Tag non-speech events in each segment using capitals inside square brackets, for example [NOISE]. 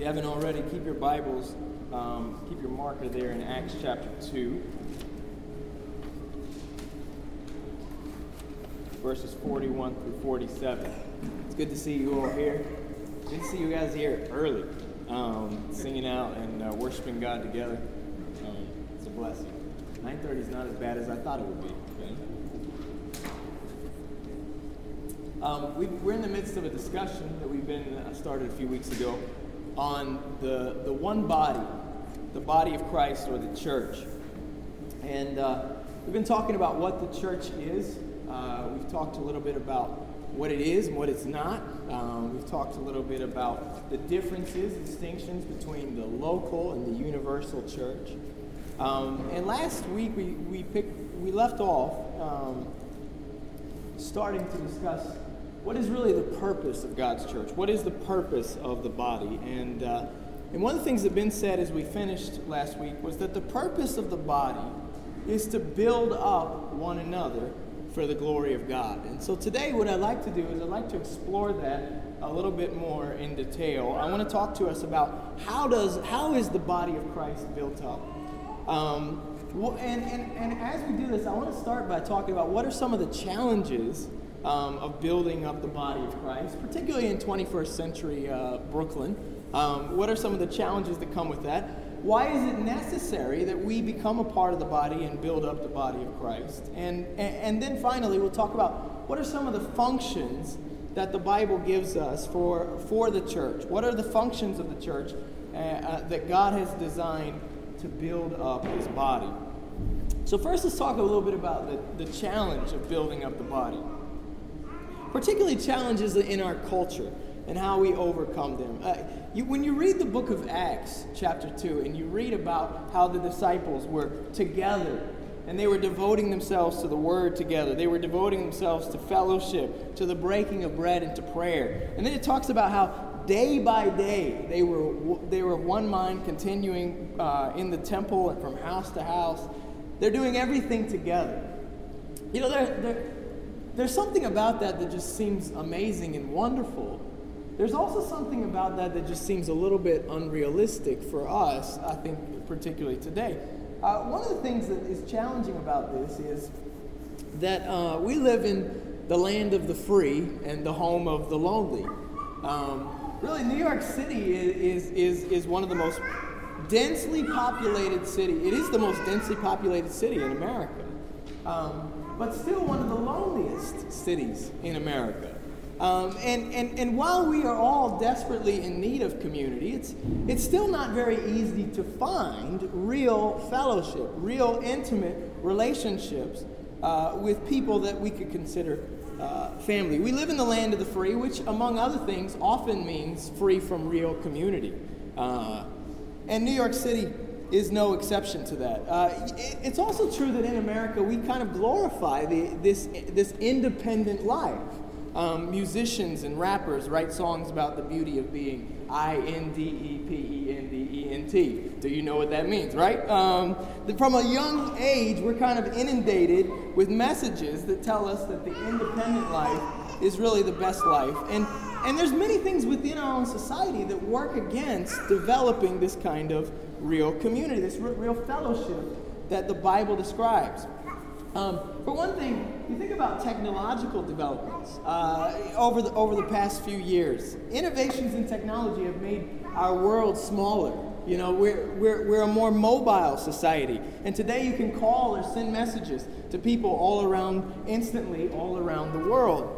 you haven't already, keep your Bibles, um, keep your marker there in Acts chapter 2, verses 41 through 47. It's good to see you all here. Good to see you guys here early, um, singing out and uh, worshiping God together. Um, it's a blessing. 9:30 is not as bad as I thought it would be. Um, we are in the midst of a discussion that we've been uh, started a few weeks ago on the, the one body, the body of Christ or the church. And uh, we've been talking about what the church is. Uh, we've talked a little bit about what it is and what it's not. Um, we've talked a little bit about the differences, distinctions between the local and the universal church. Um, and last week we, we, picked, we left off um, starting to discuss what is really the purpose of God's church? What is the purpose of the body? And, uh, and one of the things that Ben said as we finished last week was that the purpose of the body is to build up one another for the glory of God. And so today, what I'd like to do is I'd like to explore that a little bit more in detail. I want to talk to us about how does how is the body of Christ built up. Um, and, and, and as we do this, I want to start by talking about what are some of the challenges um, of building up the body of Christ, particularly in 21st century uh, Brooklyn. Um, what are some of the challenges that come with that? Why is it necessary that we become a part of the body and build up the body of Christ? And, and, and then finally, we'll talk about what are some of the functions that the Bible gives us for, for the church? What are the functions of the church uh, uh, that God has designed to build up his body? So, first, let's talk a little bit about the, the challenge of building up the body particularly challenges in our culture and how we overcome them. Uh, you, when you read the book of Acts, chapter 2, and you read about how the disciples were together and they were devoting themselves to the word together, they were devoting themselves to fellowship, to the breaking of bread, and to prayer. And then it talks about how day by day they were, they were one mind, continuing uh, in the temple and from house to house. They're doing everything together. You know, they're, they're there's something about that that just seems amazing and wonderful. There's also something about that that just seems a little bit unrealistic for us, I think, particularly today. Uh, one of the things that is challenging about this is that uh, we live in the land of the free and the home of the lonely. Um, really, New York City is, is, is one of the most densely populated city. It is the most densely populated city in America. Um, but still one of the loneliest cities in America. Um, and, and, and while we are all desperately in need of community, it's, it's still not very easy to find real fellowship, real intimate relationships uh, with people that we could consider uh, family. We live in the land of the free, which, among other things, often means free from real community. Uh, and New York City is no exception to that. Uh, it's also true that in America we kind of glorify the, this, this independent life. Um, musicians and rappers write songs about the beauty of being I N D E P E N D E N T. Do you know what that means, right? Um, from a young age, we're kind of inundated with messages that tell us that the independent life is really the best life. And, and there's many things within our own society that work against developing this kind of real community, this real fellowship that the Bible describes. Um, for one thing, you think about technological developments uh, over, the, over the past few years. Innovations in technology have made our world smaller. You know, we're, we're, we're a more mobile society. And today you can call or send messages to people all around, instantly, all around the world.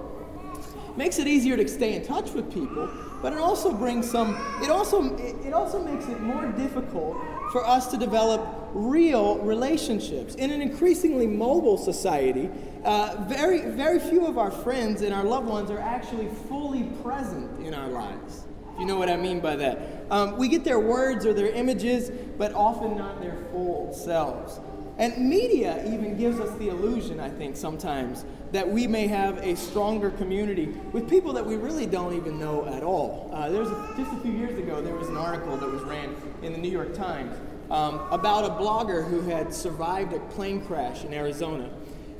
Makes it easier to stay in touch with people, but it also brings some, it also, it also makes it more difficult for us to develop real relationships. In an increasingly mobile society, uh, very, very few of our friends and our loved ones are actually fully present in our lives. If you know what I mean by that. Um, we get their words or their images, but often not their full selves. And media even gives us the illusion, I think, sometimes, that we may have a stronger community with people that we really don't even know at all. Uh, there's a, just a few years ago, there was an article that was ran in the New York Times um, about a blogger who had survived a plane crash in Arizona.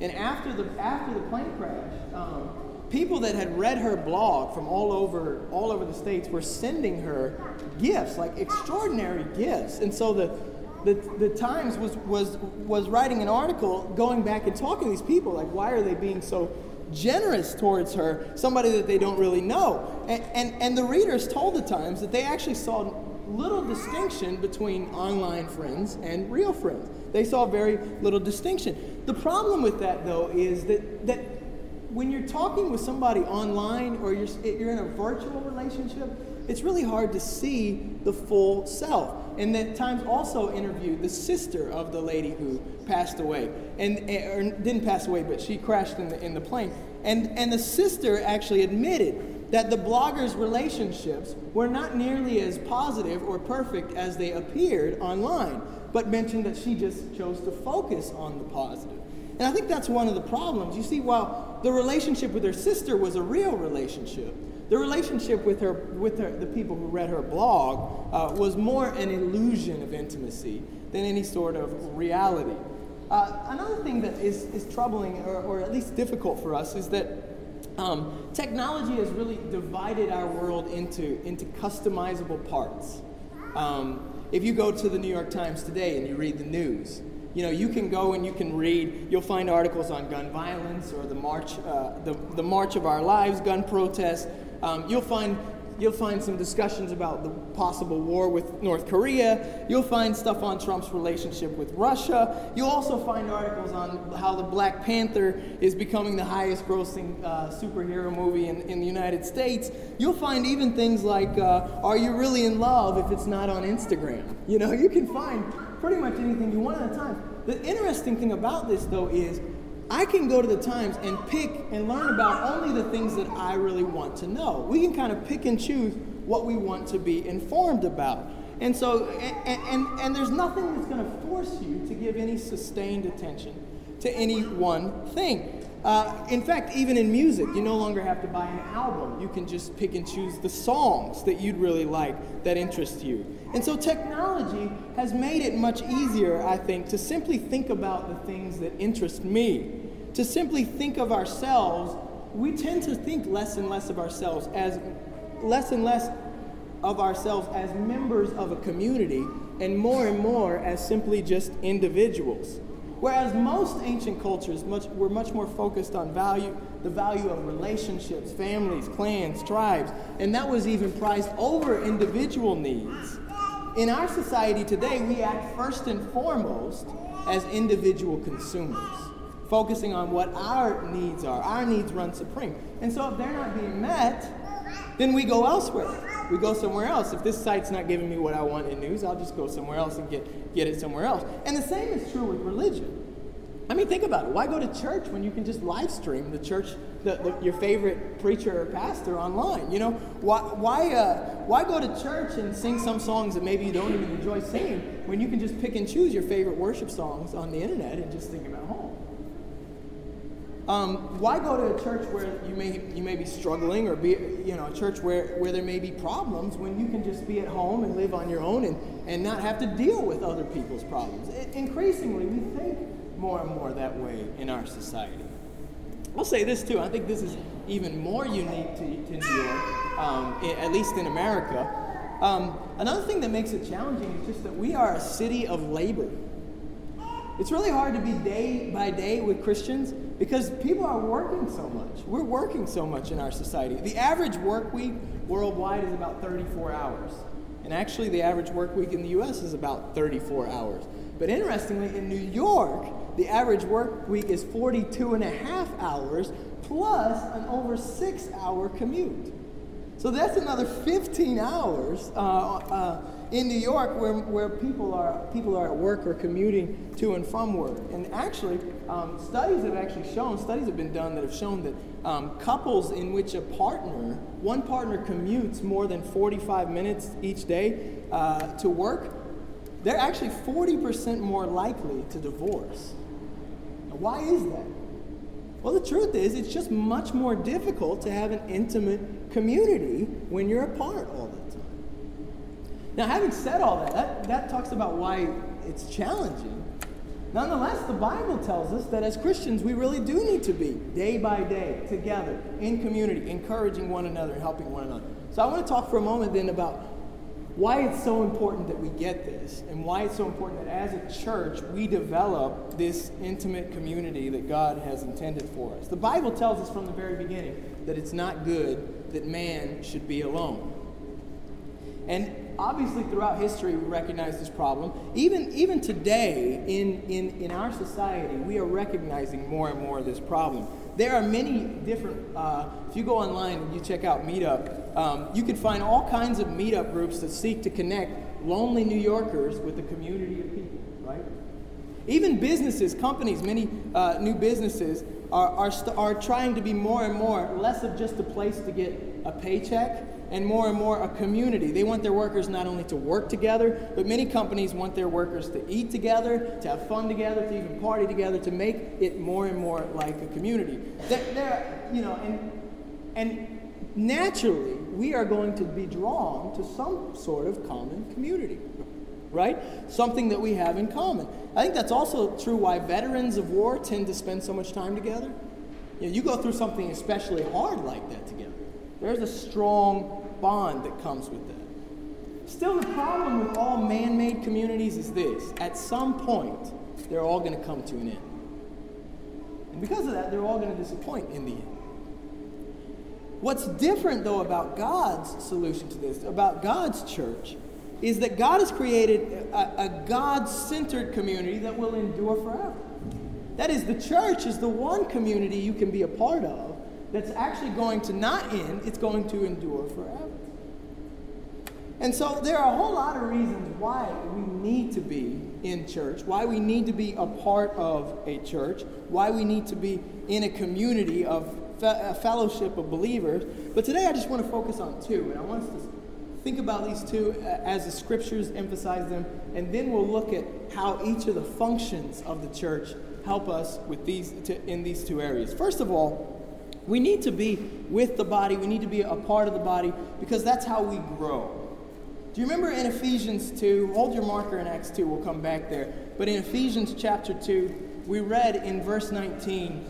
And after the, after the plane crash, um, people that had read her blog from all over all over the states were sending her gifts, like extraordinary gifts. And so the the, the Times was, was, was writing an article going back and talking to these people, like, why are they being so generous towards her, somebody that they don't really know? And, and, and the readers told the Times that they actually saw little distinction between online friends and real friends. They saw very little distinction. The problem with that, though, is that, that when you're talking with somebody online or you're, you're in a virtual relationship, it's really hard to see the full self. And that Times also interviewed the sister of the lady who passed away, and or didn't pass away, but she crashed in the in the plane. And and the sister actually admitted that the bloggers' relationships were not nearly as positive or perfect as they appeared online, but mentioned that she just chose to focus on the positive. And I think that's one of the problems. You see, while the relationship with her sister was a real relationship, the relationship with her, with her, the people who read her blog, uh, was more an illusion of intimacy than any sort of reality. Uh, another thing that is, is troubling, or, or at least difficult for us, is that um, technology has really divided our world into, into customizable parts. Um, if you go to the New York Times today and you read the news, you know, you can go and you can read, you'll find articles on gun violence or the march, uh, the, the March of Our Lives gun protest, um, you'll find you'll find some discussions about the possible war with North Korea. You'll find stuff on Trump's relationship with Russia. You'll also find articles on how the Black Panther is becoming the highest grossing uh, superhero movie in, in the United States. You'll find even things like, uh, Are you really in love if it's not on Instagram? You know, you can find pretty much anything you want at a time. The interesting thing about this, though, is I can go to the Times and pick and learn about only the things that I really want to know. We can kind of pick and choose what we want to be informed about. And so, and, and, and there's nothing that's going to force you to give any sustained attention to any one thing. Uh, in fact, even in music, you no longer have to buy an album. You can just pick and choose the songs that you'd really like that interest you. And so technology has made it much easier, I think, to simply think about the things that interest me. To simply think of ourselves, we tend to think less and less of ourselves as less and less of ourselves as members of a community and more and more as simply just individuals. Whereas most ancient cultures much, were much more focused on value, the value of relationships, families, clans, tribes, and that was even prized over individual needs. In our society today, we act first and foremost as individual consumers, focusing on what our needs are. Our needs run supreme. And so if they're not being met, then we go elsewhere. We go somewhere else. If this site's not giving me what I want in news, I'll just go somewhere else and get, get it somewhere else. And the same is true with religion. I mean, think about it. Why go to church when you can just live stream the church, the, the, your favorite preacher or pastor online? You know, why, why, uh, why go to church and sing some songs that maybe you don't even enjoy singing when you can just pick and choose your favorite worship songs on the internet and just sing them at home? Um, why go to a church where you may you may be struggling or be you know a church where, where there may be problems when you can just be at home and live on your own and, and not have to deal with other people's problems? It, increasingly, we think more and more that way in our society. I'll say this too. I think this is even more unique to, to New York, um, at least in America. Um, another thing that makes it challenging is just that we are a city of labor. It's really hard to be day by day with Christians because people are working so much. We're working so much in our society. The average work week worldwide is about 34 hours. And actually, the average work week in the US is about 34 hours. But interestingly, in New York, the average work week is 42 and a half hours plus an over six hour commute. So that's another 15 hours uh, uh, in New York where, where people, are, people are at work or commuting to and from work. And actually, um, studies have actually shown, studies have been done that have shown that um, couples in which a partner, one partner commutes more than 45 minutes each day uh, to work, they're actually 40% more likely to divorce. Now, why is that? Well, the truth is, it's just much more difficult to have an intimate community when you're apart all. Now, having said all that, that, that talks about why it's challenging. Nonetheless, the Bible tells us that as Christians, we really do need to be day by day together in community, encouraging one another and helping one another. So I want to talk for a moment then about why it's so important that we get this and why it's so important that as a church we develop this intimate community that God has intended for us. The Bible tells us from the very beginning that it's not good that man should be alone. And obviously throughout history we recognize this problem. Even, even today in, in, in our society, we are recognizing more and more of this problem. There are many different, uh, if you go online and you check out Meetup, um, you can find all kinds of meetup groups that seek to connect lonely New Yorkers with a community of people, right? Even businesses, companies, many uh, new businesses are, are, st- are trying to be more and more less of just a place to get a paycheck and more and more a community. They want their workers not only to work together, but many companies want their workers to eat together, to have fun together, to even party together, to make it more and more like a community. There, you know, and and naturally we are going to be drawn to some sort of common community right? Something that we have in common. I think that's also true why veterans of war tend to spend so much time together. You, know, you go through something especially hard like that together. There's a strong bond that comes with that. Still, the problem with all man made communities is this at some point, they're all going to come to an end. And because of that, they're all going to disappoint in the end. What's different, though, about God's solution to this, about God's church, is that God has created a, a God centered community that will endure forever. That is, the church is the one community you can be a part of that's actually going to not end, it's going to endure forever. And so there are a whole lot of reasons why we need to be in church, why we need to be a part of a church, why we need to be in a community of a fellowship of believers. But today I just want to focus on two, and I want us to think about these two as the scriptures emphasize them, and then we'll look at how each of the functions of the church help us with these to, in these two areas. First of all, we need to be with the body, we need to be a part of the body because that's how we grow. Do you remember in Ephesians 2? Hold your marker in Acts 2, we'll come back there. But in Ephesians chapter 2, we read in verse 19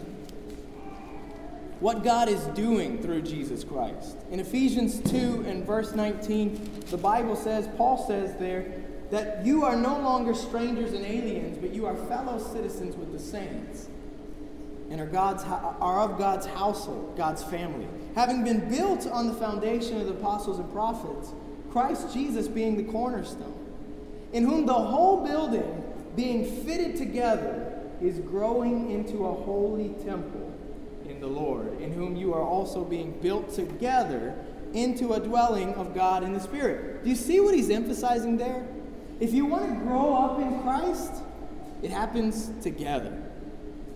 what God is doing through Jesus Christ. In Ephesians 2 and verse 19, the Bible says, Paul says there, that you are no longer strangers and aliens, but you are fellow citizens with the saints and are, God's, are of God's household, God's family, having been built on the foundation of the apostles and prophets Christ Jesus being the cornerstone, in whom the whole building, being fitted together, is growing into a holy temple in the Lord, in whom you are also being built together into a dwelling of God in the Spirit. Do you see what he's emphasizing there? If you want to grow up in Christ, it happens together.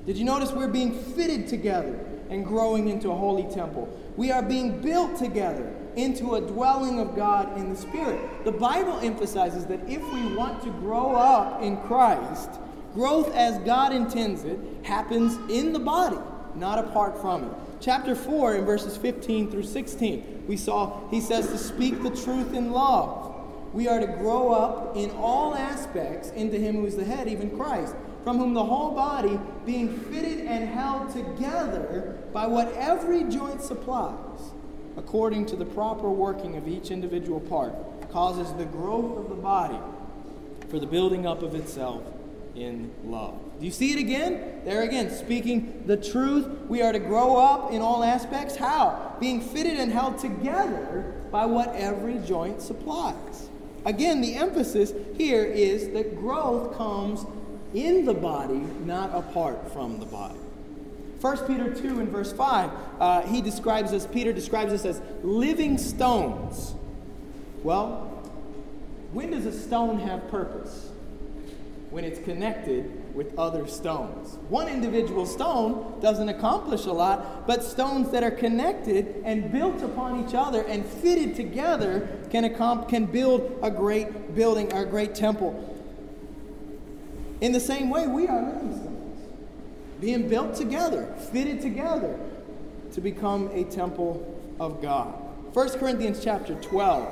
Did you notice we're being fitted together and growing into a holy temple? We are being built together into a dwelling of God in the Spirit. The Bible emphasizes that if we want to grow up in Christ, growth as God intends it happens in the body, not apart from it. Chapter 4, in verses 15 through 16, we saw he says to speak the truth in love. We are to grow up in all aspects into him who is the head, even Christ, from whom the whole body, being fitted and held together by what every joint supplies according to the proper working of each individual part, causes the growth of the body for the building up of itself in love. Do you see it again? There again, speaking the truth. We are to grow up in all aspects. How? Being fitted and held together by what every joint supplies. Again, the emphasis here is that growth comes in the body, not apart from the body. 1 Peter 2 and verse 5, uh, he describes us, Peter describes us as living stones. Well, when does a stone have purpose? When it's connected with other stones. One individual stone doesn't accomplish a lot, but stones that are connected and built upon each other and fitted together can, accom- can build a great building or a great temple. In the same way, we are living being built together, fitted together to become a temple of God. 1 Corinthians chapter 12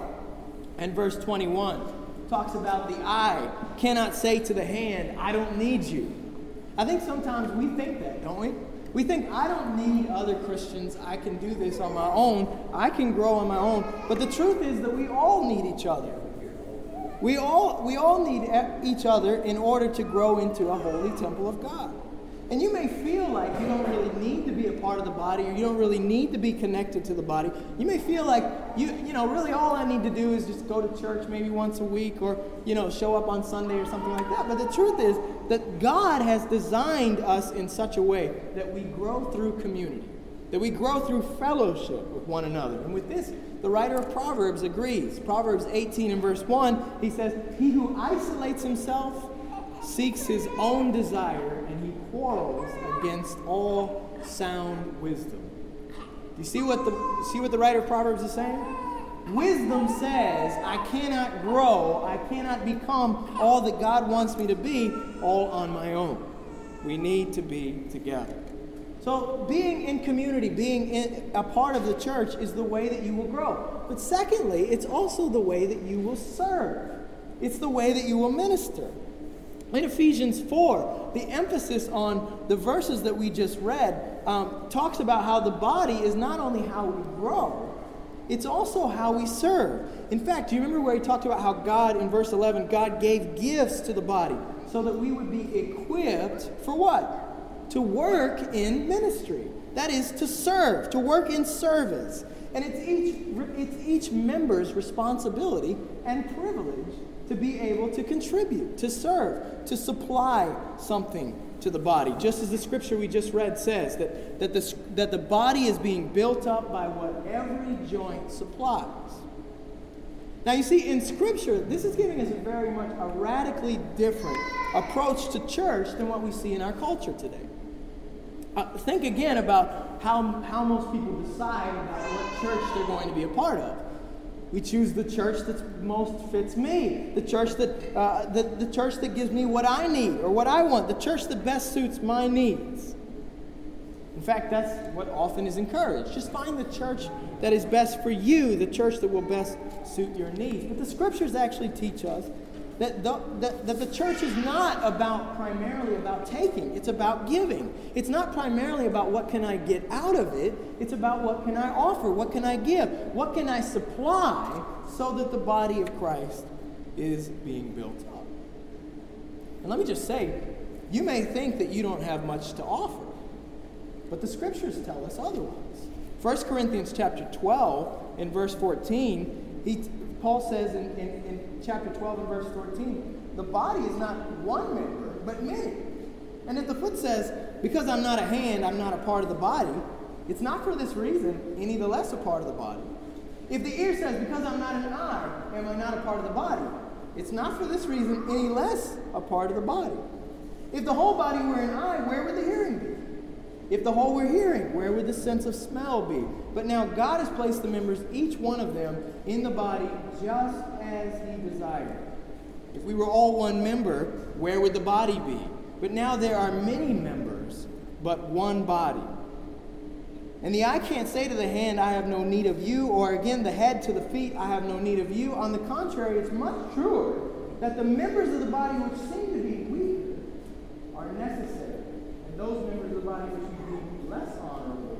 and verse 21 talks about the eye cannot say to the hand, I don't need you. I think sometimes we think that, don't we? We think, I don't need other Christians. I can do this on my own. I can grow on my own. But the truth is that we all need each other. We all, we all need each other in order to grow into a holy temple of God. And you may feel like you don't really need to be a part of the body or you don't really need to be connected to the body. You may feel like you you know, really all I need to do is just go to church maybe once a week or, you know, show up on Sunday or something like that. But the truth is that God has designed us in such a way that we grow through community, that we grow through fellowship with one another. And with this, the writer of Proverbs agrees. Proverbs 18 and verse 1, he says, He who isolates himself seeks his own desire, and he quarrels against all sound wisdom. Do you see what the see what the writer of Proverbs is saying? Wisdom says, I cannot grow, I cannot become all that God wants me to be all on my own. We need to be together. So, being in community, being in, a part of the church is the way that you will grow. But secondly, it's also the way that you will serve, it's the way that you will minister. In Ephesians 4, the emphasis on the verses that we just read um, talks about how the body is not only how we grow, it's also how we serve. In fact, do you remember where he talked about how God, in verse 11, God gave gifts to the body so that we would be equipped for what? To work in ministry. That is, to serve, to work in service. And it's each, it's each member's responsibility and privilege to be able to contribute, to serve, to supply something to the body. Just as the scripture we just read says, that, that, the, that the body is being built up by what every joint supplies. Now, you see, in Scripture, this is giving us a very much a radically different approach to church than what we see in our culture today. Uh, think again about how, how most people decide about what church they're going to be a part of. We choose the church that most fits me, the church that, uh, the, the church that gives me what I need or what I want, the church that best suits my needs. In fact, that's what often is encouraged. Just find the church that is best for you, the church that will best suit your needs. But the scriptures actually teach us that the, that, that the church is not about primarily about taking. It's about giving. It's not primarily about what can i get out of it. It's about what can i offer? What can i give? What can i supply so that the body of christ is being built up? And let me just say you may think that you don't have much to offer but the scriptures tell us otherwise. 1 corinthians chapter 12 in verse 14 he, Paul says in, in, in chapter 12 and verse 14, the body is not one member, but many. And if the foot says, because I'm not a hand, I'm not a part of the body, it's not for this reason any the less a part of the body. If the ear says, because I'm not an eye, am I not a part of the body? It's not for this reason any less a part of the body. If the whole body were an eye, where would the hearing be? If the whole were hearing, where would the sense of smell be? But now God has placed the members, each one of them, in the body just as He desired. If we were all one member, where would the body be? But now there are many members, but one body. And the eye can't say to the hand, I have no need of you, or again, the head to the feet, I have no need of you. On the contrary, it's much truer that the members of the body which seem to be weak are necessary, and those members of the body which seem less honorable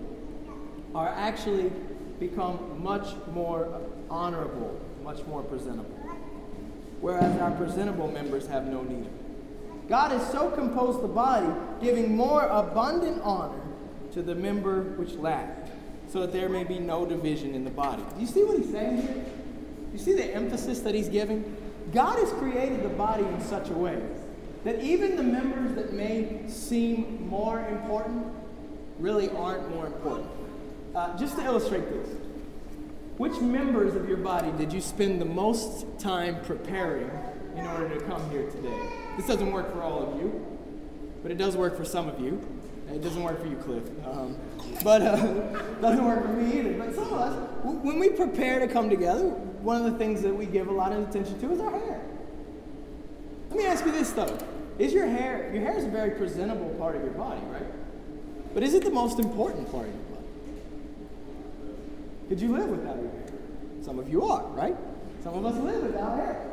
are actually become much more honorable, much more presentable. Whereas our presentable members have no need of it. God has so composed the body, giving more abundant honor to the member which lacked, so that there may be no division in the body. Do you see what he's saying here? You see the emphasis that he's giving? God has created the body in such a way that even the members that may seem more important really aren't more important. Uh, just to illustrate this, which members of your body did you spend the most time preparing in order to come here today? This doesn't work for all of you, but it does work for some of you. It doesn't work for you, Cliff. Um, but uh, [LAUGHS] doesn't work for me either. But some of us, w- when we prepare to come together, one of the things that we give a lot of attention to is our hair. Let me ask you this though: Is your hair? Your hair is a very presentable part of your body, right? But is it the most important part of your body? Could you live without your hair? Some of you are, right? Some of us live without hair.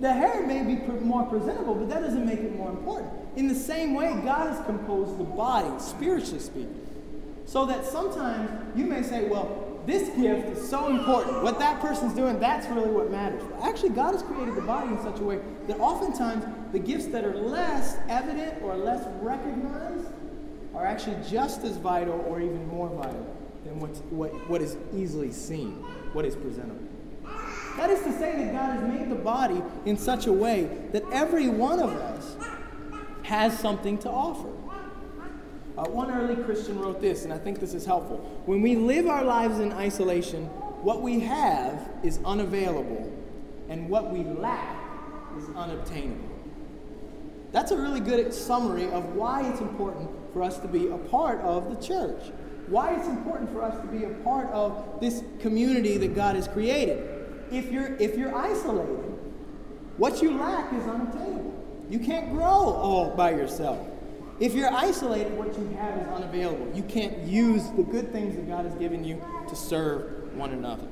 The hair may be more presentable, but that doesn't make it more important. In the same way, God has composed the body, spiritually speaking, so that sometimes you may say, well, this gift is so important. What that person's doing, that's really what matters. But actually, God has created the body in such a way that oftentimes the gifts that are less evident or less recognized are actually just as vital or even more vital than what's, what, what is easily seen, what is presentable. That is to say that God has made the body in such a way that every one of us has something to offer. Uh, one early Christian wrote this, and I think this is helpful. When we live our lives in isolation, what we have is unavailable, and what we lack is unobtainable. That's a really good summary of why it's important for us to be a part of the church. Why it's important for us to be a part of this community that God has created. If you're, if you're isolated, what you lack is unobtainable. You can't grow all by yourself. If you're isolated, what you have is unavailable. You can't use the good things that God has given you to serve one another.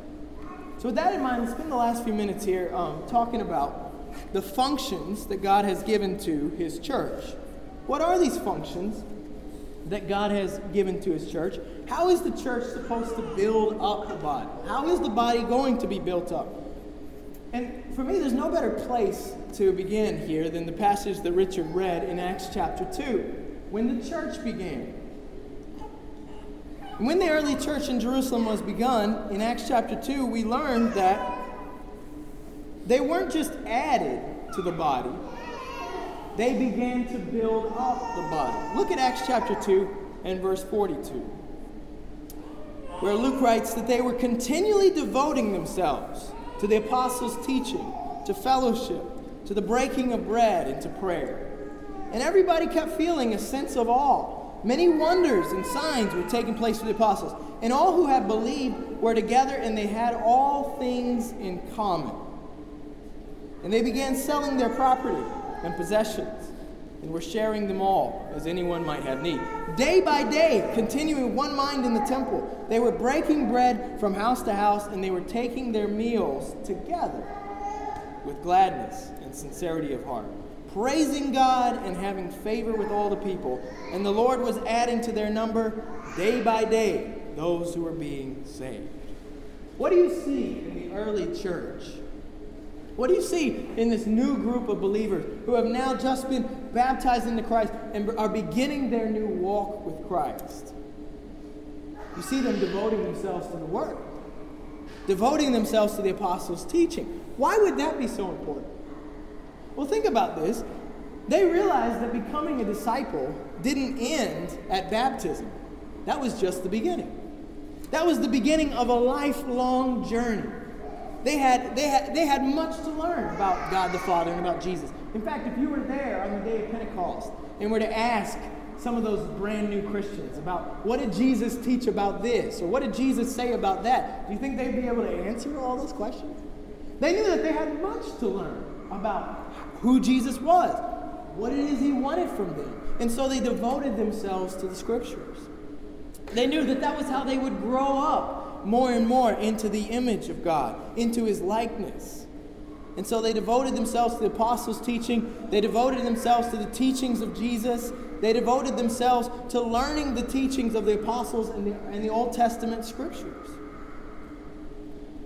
So, with that in mind, let's spend the last few minutes here um, talking about the functions that God has given to His church. What are these functions that God has given to His church? How is the church supposed to build up the body? How is the body going to be built up? And for me, there's no better place to begin here than the passage that Richard read in Acts chapter 2, when the church began. When the early church in Jerusalem was begun, in Acts chapter 2, we learned that they weren't just added to the body, they began to build up the body. Look at Acts chapter 2 and verse 42, where Luke writes that they were continually devoting themselves to the apostles' teaching, to fellowship, to the breaking of bread, and to prayer. And everybody kept feeling a sense of awe. Many wonders and signs were taking place with the apostles. And all who had believed were together, and they had all things in common. And they began selling their property and possessions and were sharing them all as anyone might have need. Day by day, continuing one mind in the temple, they were breaking bread from house to house and they were taking their meals together with gladness and sincerity of heart, praising God and having favor with all the people. And the Lord was adding to their number day by day those who were being saved. What do you see in the early church? What do you see in this new group of believers who have now just been baptized into Christ and are beginning their new walk with Christ? You see them devoting themselves to the Word, devoting themselves to the apostles' teaching. Why would that be so important? Well, think about this. They realized that becoming a disciple didn't end at baptism, that was just the beginning. That was the beginning of a lifelong journey. They had, they, had, they had much to learn about God the Father and about Jesus. In fact, if you were there on the day of Pentecost and were to ask some of those brand new Christians about what did Jesus teach about this or what did Jesus say about that, do you think they'd be able to answer all those questions? They knew that they had much to learn about who Jesus was, what it is he wanted from them. And so they devoted themselves to the scriptures. They knew that that was how they would grow up more and more into the image of God, into his likeness. And so they devoted themselves to the apostles' teaching, they devoted themselves to the teachings of Jesus, they devoted themselves to learning the teachings of the apostles and the, and the Old Testament scriptures.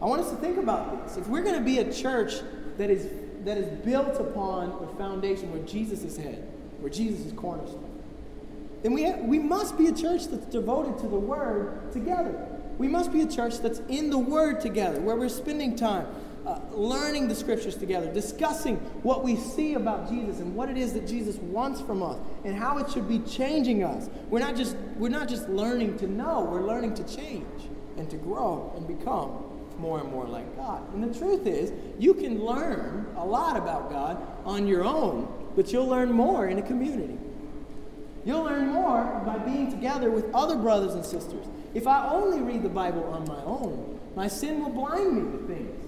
I want us to think about this. If we're going to be a church that is, that is built upon the foundation where Jesus is head, where Jesus is cornerstone, then we, we must be a church that's devoted to the Word together. We must be a church that's in the Word together, where we're spending time uh, learning the Scriptures together, discussing what we see about Jesus and what it is that Jesus wants from us, and how it should be changing us. We're not just we're not just learning to know; we're learning to change and to grow and become more and more like God. And the truth is, you can learn a lot about God on your own, but you'll learn more in a community. You'll learn more by being together with other brothers and sisters. If I only read the Bible on my own, my sin will blind me to things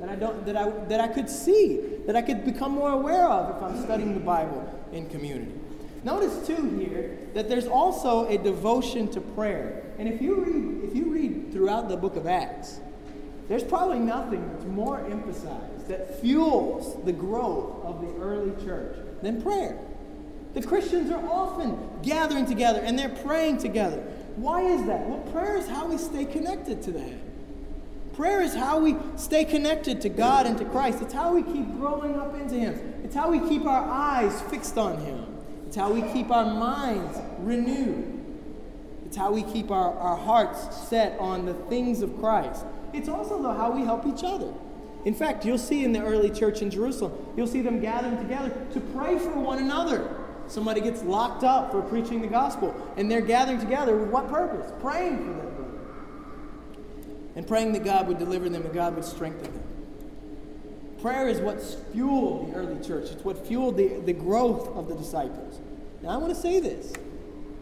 that I don't that I that I could see, that I could become more aware of if I'm studying the Bible in community. Notice too here that there's also a devotion to prayer. And if you read if you read throughout the book of Acts, there's probably nothing that's more emphasized that fuels the growth of the early church than prayer. The Christians are often gathering together and they're praying together. Why is that? Well, prayer is how we stay connected to that. Prayer is how we stay connected to God and to Christ. It's how we keep growing up into Him. It's how we keep our eyes fixed on Him. It's how we keep our minds renewed. It's how we keep our, our hearts set on the things of Christ. It's also, though, how we help each other. In fact, you'll see in the early church in Jerusalem, you'll see them gathering together to pray for one another. Somebody gets locked up for preaching the gospel, and they're gathering together with what purpose? Praying for them and praying that God would deliver them and God would strengthen them. Prayer is what fueled the early church, it's what fueled the, the growth of the disciples. Now, I want to say this.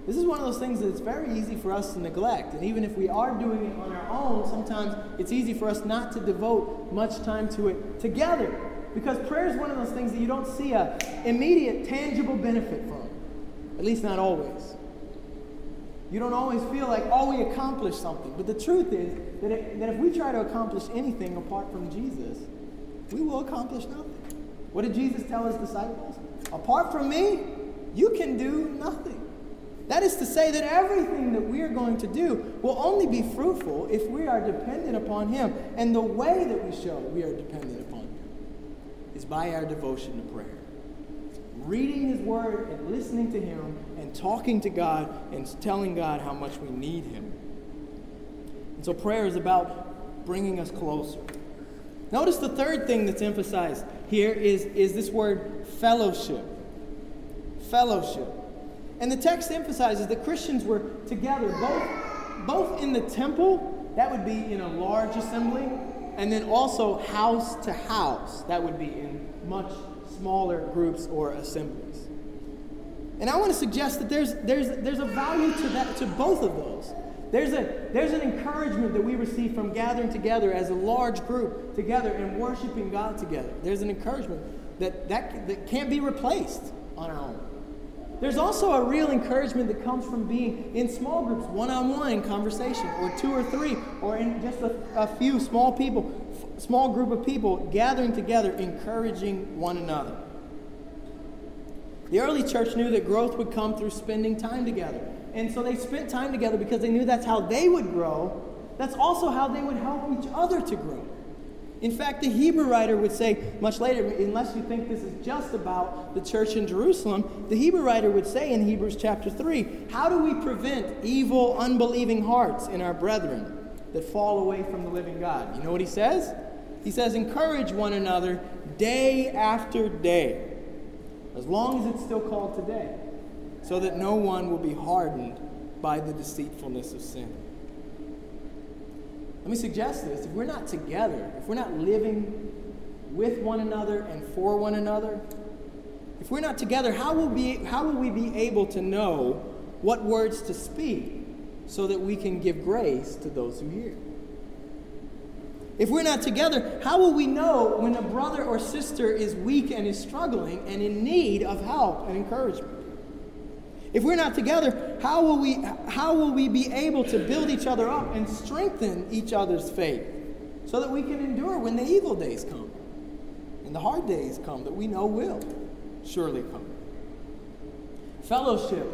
This is one of those things that it's very easy for us to neglect. And even if we are doing it on our own, sometimes it's easy for us not to devote much time to it together. Because prayer is one of those things that you don't see a immediate, tangible benefit from. At least not always. You don't always feel like, oh, we accomplished something. But the truth is that, that if we try to accomplish anything apart from Jesus, we will accomplish nothing. What did Jesus tell his disciples? Apart from me, you can do nothing. That is to say that everything that we are going to do will only be fruitful if we are dependent upon Him. And the way that we show we are dependent upon is by our devotion to prayer reading His Word and listening to Him and talking to God and telling God how much we need Him. And so prayer is about bringing us closer. Notice the third thing that's emphasized here is, is this word fellowship. Fellowship. And the text emphasizes that Christians were together, both, both in the temple, that would be in a large assembly, and then also house to house, that would be in much smaller groups or assemblies. And I want to suggest that there's, there's, there's a value to, that, to both of those. There's, a, there's an encouragement that we receive from gathering together as a large group together and worshiping God together. There's an encouragement that, that, that can't be replaced on our own. There's also a real encouragement that comes from being in small groups, one on one in conversation, or two or three, or in just a, a few small people, f- small group of people gathering together, encouraging one another. The early church knew that growth would come through spending time together. And so they spent time together because they knew that's how they would grow. That's also how they would help each other to grow. In fact, the Hebrew writer would say much later, unless you think this is just about the church in Jerusalem, the Hebrew writer would say in Hebrews chapter 3 How do we prevent evil, unbelieving hearts in our brethren that fall away from the living God? You know what he says? He says, Encourage one another day after day, as long as it's still called today, so that no one will be hardened by the deceitfulness of sin. Let me suggest this if we're not together, if we're not living with one another and for one another, if we're not together, how will, be, how will we be able to know what words to speak so that we can give grace to those who hear? If we're not together, how will we know when a brother or sister is weak and is struggling and in need of help and encouragement? If we're not together, how will we, how will we be able to build each other up and strengthen each other's faith so that we can endure when the evil days come and the hard days come that we know will surely come? Fellowship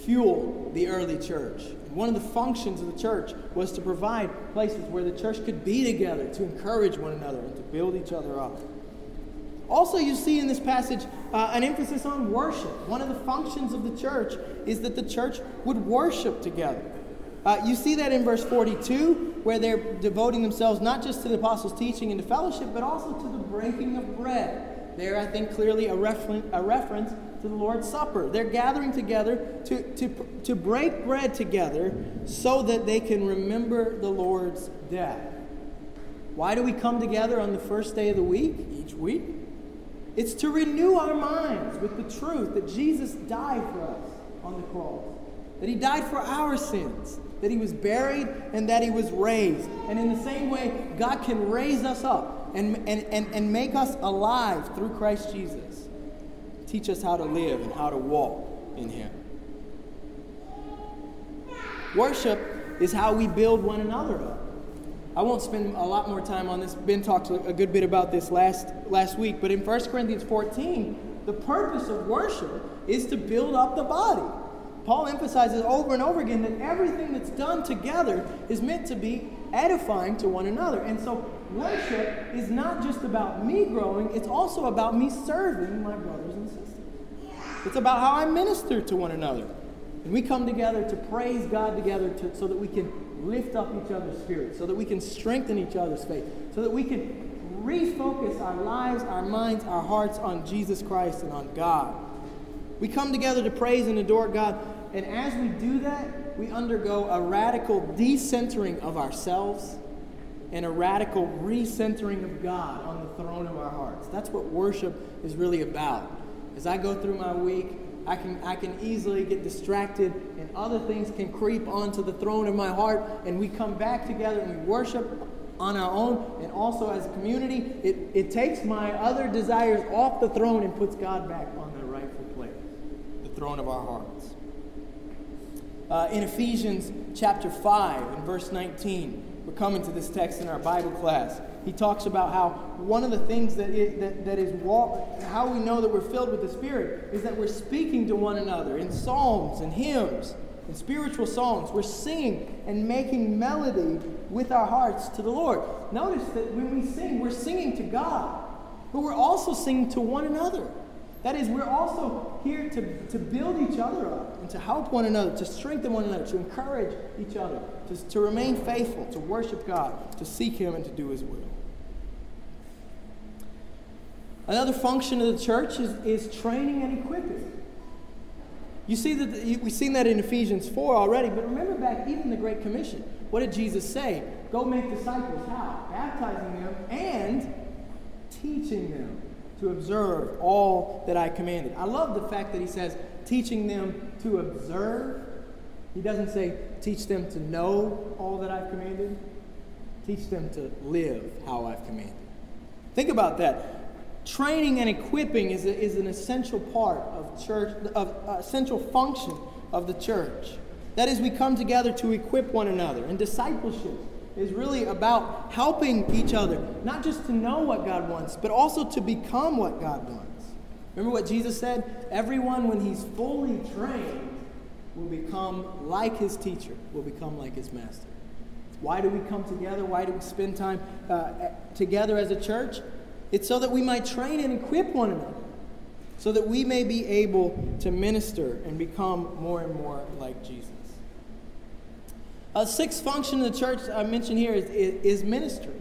fueled the early church. One of the functions of the church was to provide places where the church could be together to encourage one another and to build each other up. Also, you see in this passage uh, an emphasis on worship. One of the functions of the church is that the church would worship together. Uh, you see that in verse 42, where they're devoting themselves not just to the apostles' teaching and to fellowship, but also to the breaking of bread. There, I think, clearly a, a reference to the Lord's Supper. They're gathering together to, to, to break bread together so that they can remember the Lord's death. Why do we come together on the first day of the week, each week? It's to renew our minds with the truth that Jesus died for us on the cross, that he died for our sins, that he was buried, and that he was raised. And in the same way, God can raise us up and, and, and, and make us alive through Christ Jesus. Teach us how to live and how to walk in him. Worship is how we build one another up. I won't spend a lot more time on this. Ben talked a good bit about this last, last week, but in 1 Corinthians 14, the purpose of worship is to build up the body. Paul emphasizes over and over again that everything that's done together is meant to be edifying to one another. And so, worship is not just about me growing, it's also about me serving my brothers and sisters. It's about how I minister to one another. And we come together to praise God together to, so that we can lift up each other's spirits, so that we can strengthen each other's faith, so that we can refocus our lives, our minds, our hearts on Jesus Christ and on God. We come together to praise and adore God, and as we do that, we undergo a radical decentering of ourselves and a radical recentering of God on the throne of our hearts. That's what worship is really about. As I go through my week, I can, I can easily get distracted, and other things can creep onto the throne of my heart, and we come back together and we worship on our own, and also as a community. It, it takes my other desires off the throne and puts God back on the rightful place, the throne of our hearts. Uh, in Ephesians chapter 5 and verse 19, we're coming to this text in our Bible class he talks about how one of the things that that is walk, how we know that we're filled with the Spirit is that we're speaking to one another in psalms and hymns and spiritual songs. We're singing and making melody with our hearts to the Lord. Notice that when we sing, we're singing to God, but we're also singing to one another. That is, we're also here to, to build each other up and to help one another, to strengthen one another, to encourage each other, to, to remain faithful, to worship God, to seek Him, and to do His will. Another function of the church is, is training and equipping. You see that we've seen that in Ephesians 4 already, but remember back even the Great Commission. What did Jesus say? Go make disciples. How? Baptizing them and teaching them to observe all that I commanded. I love the fact that he says, teaching them to observe. He doesn't say, teach them to know all that I've commanded. Teach them to live how I've commanded. Think about that. Training and equipping is, a, is an essential part of church, of uh, essential function of the church. That is, we come together to equip one another. And discipleship is really about helping each other, not just to know what God wants, but also to become what God wants. Remember what Jesus said? Everyone, when he's fully trained, will become like his teacher, will become like his master. Why do we come together? Why do we spend time uh, together as a church? It's so that we might train and equip one another, so that we may be able to minister and become more and more like Jesus. A sixth function of the church I mentioned here is, is, is ministry.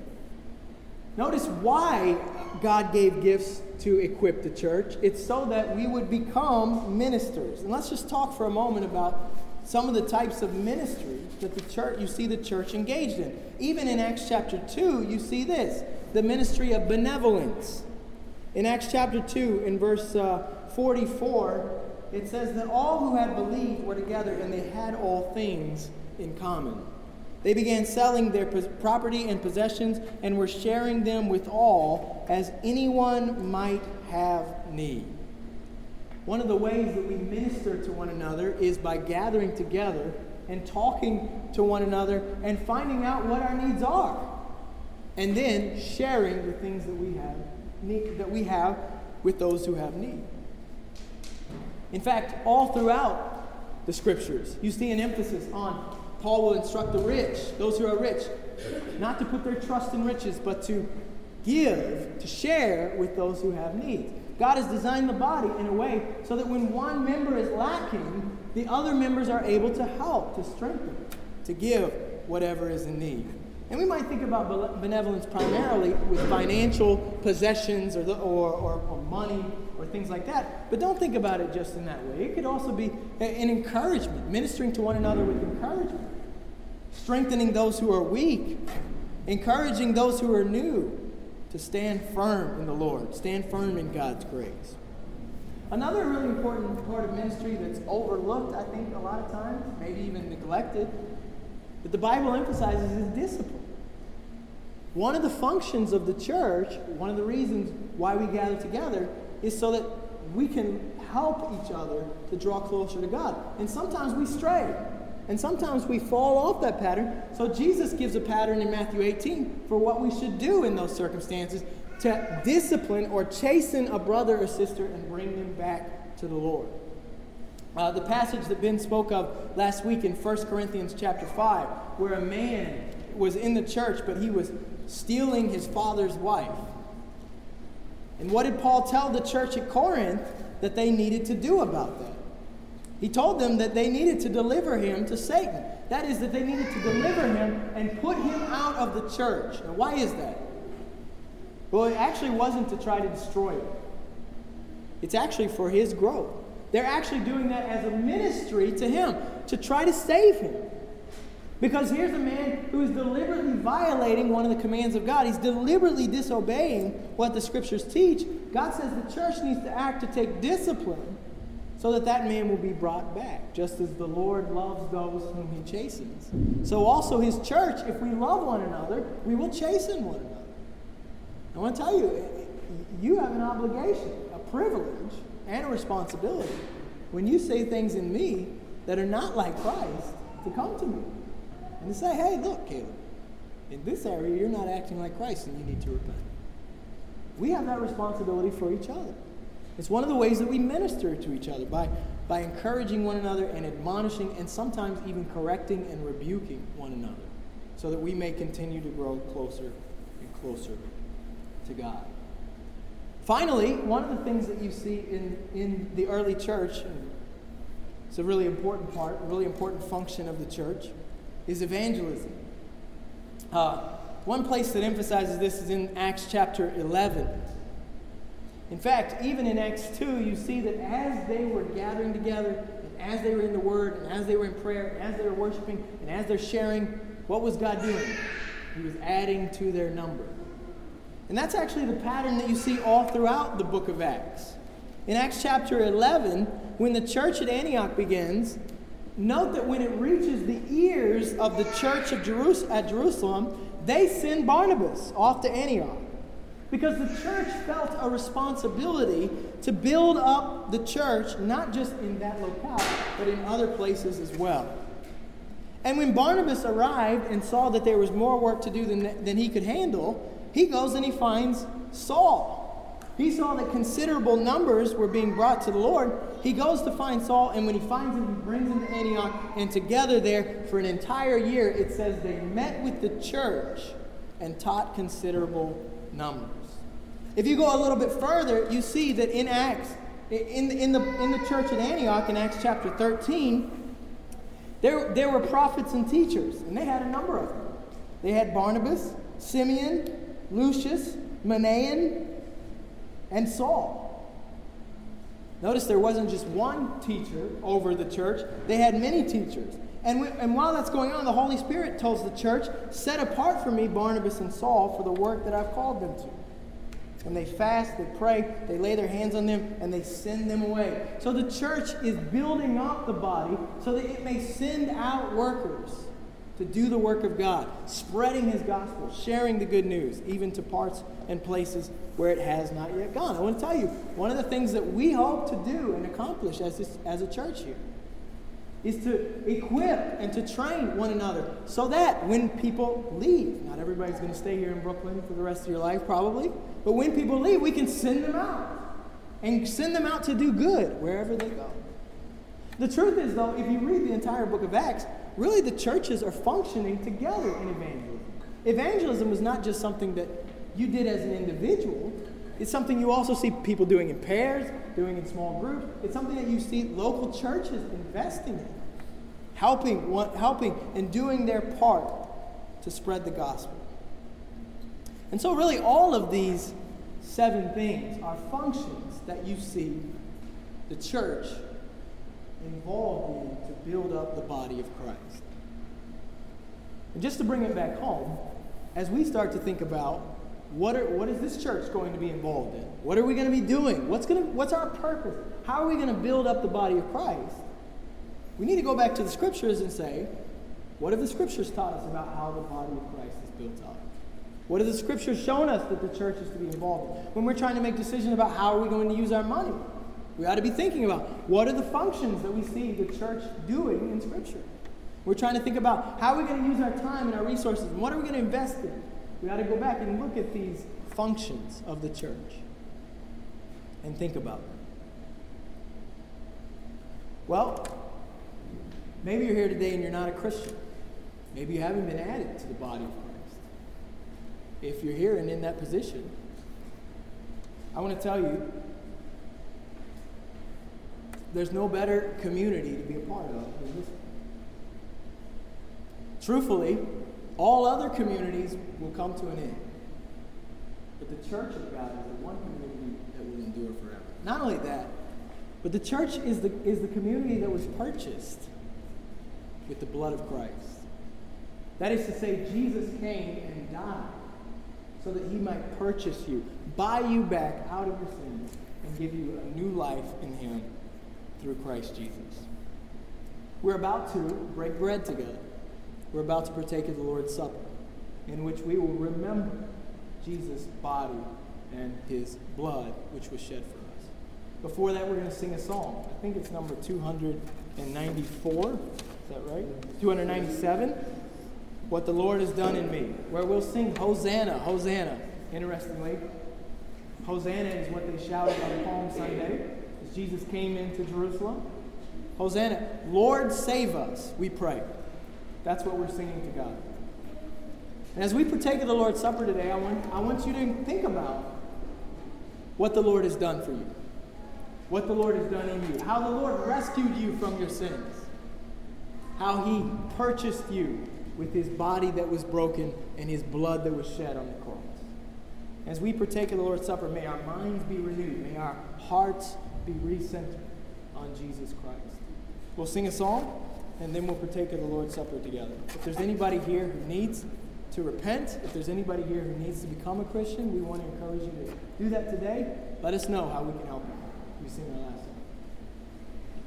Notice why God gave gifts to equip the church. It's so that we would become ministers. And let's just talk for a moment about some of the types of ministry that the church you see the church engaged in. Even in Acts chapter 2, you see this, the ministry of benevolence. In Acts chapter 2 in verse uh, 44, it says that all who had believed were together and they had all things in common. They began selling their property and possessions and were sharing them with all as anyone might have need. One of the ways that we minister to one another is by gathering together and talking to one another and finding out what our needs are. And then sharing the things that we have need, that we have with those who have need. In fact, all throughout the scriptures, you see an emphasis on Paul will instruct the rich, those who are rich, not to put their trust in riches, but to give, to share with those who have needs. God has designed the body in a way so that when one member is lacking, the other members are able to help, to strengthen, to give whatever is in need. And we might think about benevolence primarily with financial possessions or, the, or, or, or money or things like that. But don't think about it just in that way. It could also be an encouragement, ministering to one another with encouragement, strengthening those who are weak, encouraging those who are new to stand firm in the Lord, stand firm in God's grace. Another really important part of ministry that's overlooked, I think, a lot of times, maybe even neglected, that the Bible emphasizes is discipline. One of the functions of the church, one of the reasons why we gather together, is so that we can help each other to draw closer to God. And sometimes we stray. And sometimes we fall off that pattern. So Jesus gives a pattern in Matthew 18 for what we should do in those circumstances to discipline or chasten a brother or sister and bring them back to the Lord. Uh, the passage that Ben spoke of last week in 1 Corinthians chapter 5, where a man was in the church, but he was stealing his father's wife. And what did Paul tell the church at Corinth that they needed to do about that? He told them that they needed to deliver him to Satan. That is, that they needed to deliver him and put him out of the church. Now, why is that? Well, it actually wasn't to try to destroy him, it's actually for his growth. They're actually doing that as a ministry to him, to try to save him. Because here's a man who is deliberately violating one of the commands of God. He's deliberately disobeying what the scriptures teach. God says the church needs to act to take discipline so that that man will be brought back, just as the Lord loves those whom he chastens. So also his church, if we love one another, we will chasten one another. I want to tell you, you have an obligation, a privilege, and a responsibility when you say things in me that are not like Christ to come to me and to say, hey, look, Caleb, in this area you're not acting like Christ and you need to repent. We have that responsibility for each other. It's one of the ways that we minister to each other by, by encouraging one another and admonishing and sometimes even correcting and rebuking one another so that we may continue to grow closer and closer to God. Finally, one of the things that you see in, in the early church, it's a really important part, a really important function of the church, is evangelism. Uh, one place that emphasizes this is in Acts chapter 11. In fact, even in Acts 2, you see that as they were gathering together, and as they were in the Word, and as they were in prayer, and as they were worshiping, and as they're sharing, what was God doing? He was adding to their number. And that's actually the pattern that you see all throughout the book of Acts. In Acts chapter 11, when the church at Antioch begins, note that when it reaches the ears of the church of Jerus- at Jerusalem, they send Barnabas off to Antioch. Because the church felt a responsibility to build up the church, not just in that locale, but in other places as well. And when Barnabas arrived and saw that there was more work to do than, than he could handle, he goes and he finds Saul. He saw that considerable numbers were being brought to the Lord. He goes to find Saul, and when he finds him, he brings him to Antioch. And together, there, for an entire year, it says they met with the church and taught considerable numbers. If you go a little bit further, you see that in Acts, in, in, the, in the church at Antioch, in Acts chapter 13, there, there were prophets and teachers, and they had a number of them. They had Barnabas, Simeon, Lucius, Manaen, and Saul. Notice there wasn't just one teacher over the church, they had many teachers. And, we, and while that's going on, the Holy Spirit tells the church, Set apart for me Barnabas and Saul for the work that I've called them to. And they fast, they pray, they lay their hands on them, and they send them away. So the church is building up the body so that it may send out workers to do the work of God, spreading his gospel, sharing the good news, even to parts and places where it has not yet gone. I want to tell you, one of the things that we hope to do and accomplish as, this, as a church here is to equip and to train one another so that when people leave, not everybody's going to stay here in Brooklyn for the rest of your life, probably, but when people leave, we can send them out and send them out to do good wherever they go. The truth is, though, if you read the entire book of Acts, really the churches are functioning together in evangelism. Evangelism is not just something that you did as an individual, it's something you also see people doing in pairs, doing in small groups. It's something that you see local churches investing in, helping, helping and doing their part to spread the gospel. And so, really, all of these seven things are functions that you see the church involved in to build up the body of Christ. And just to bring it back home, as we start to think about what, are, what is this church going to be involved in? What are we going to be doing? What's, going to, what's our purpose? How are we going to build up the body of Christ? We need to go back to the scriptures and say, what have the scriptures taught us about how the body of Christ is built up? What have the scriptures shown us that the church is to be involved in? When we're trying to make decisions about how are we going to use our money, we ought to be thinking about what are the functions that we see the church doing in Scripture. We're trying to think about how are we going to use our time and our resources and what are we going to invest in. We ought to go back and look at these functions of the church and think about them. Well, maybe you're here today and you're not a Christian. Maybe you haven't been added to the body of Christ. If you're here and in that position, I want to tell you there's no better community to be a part of than this. Truthfully, all other communities will come to an end. But the church of God is the one community that will endure forever. Not only that, but the church is the, is the community that was purchased with the blood of Christ. That is to say, Jesus came and died so that he might purchase you, buy you back out of your sins, and give you a new life in him through Christ Jesus. We're about to break bread together. We're about to partake of the Lord's Supper, in which we will remember Jesus' body and his blood, which was shed for us. Before that, we're going to sing a song. I think it's number 294. Is that right? 297. What the Lord has done in me, where we'll sing Hosanna, Hosanna. Interestingly, Hosanna is what they shouted on Palm Sunday Jesus came into Jerusalem. Hosanna, Lord, save us, we pray. That's what we're singing to God. And as we partake of the Lord's Supper today, I want, I want you to think about what the Lord has done for you, what the Lord has done in you, how the Lord rescued you from your sins, how He purchased you with His body that was broken and His blood that was shed on the cross. As we partake of the Lord's Supper, may our minds be renewed, may our hearts be recentered on Jesus Christ. We'll sing a song and then we'll partake of the Lord's Supper together. If there's anybody here who needs to repent, if there's anybody here who needs to become a Christian, we want to encourage you to do that today. Let us know how we can help you. We sing our last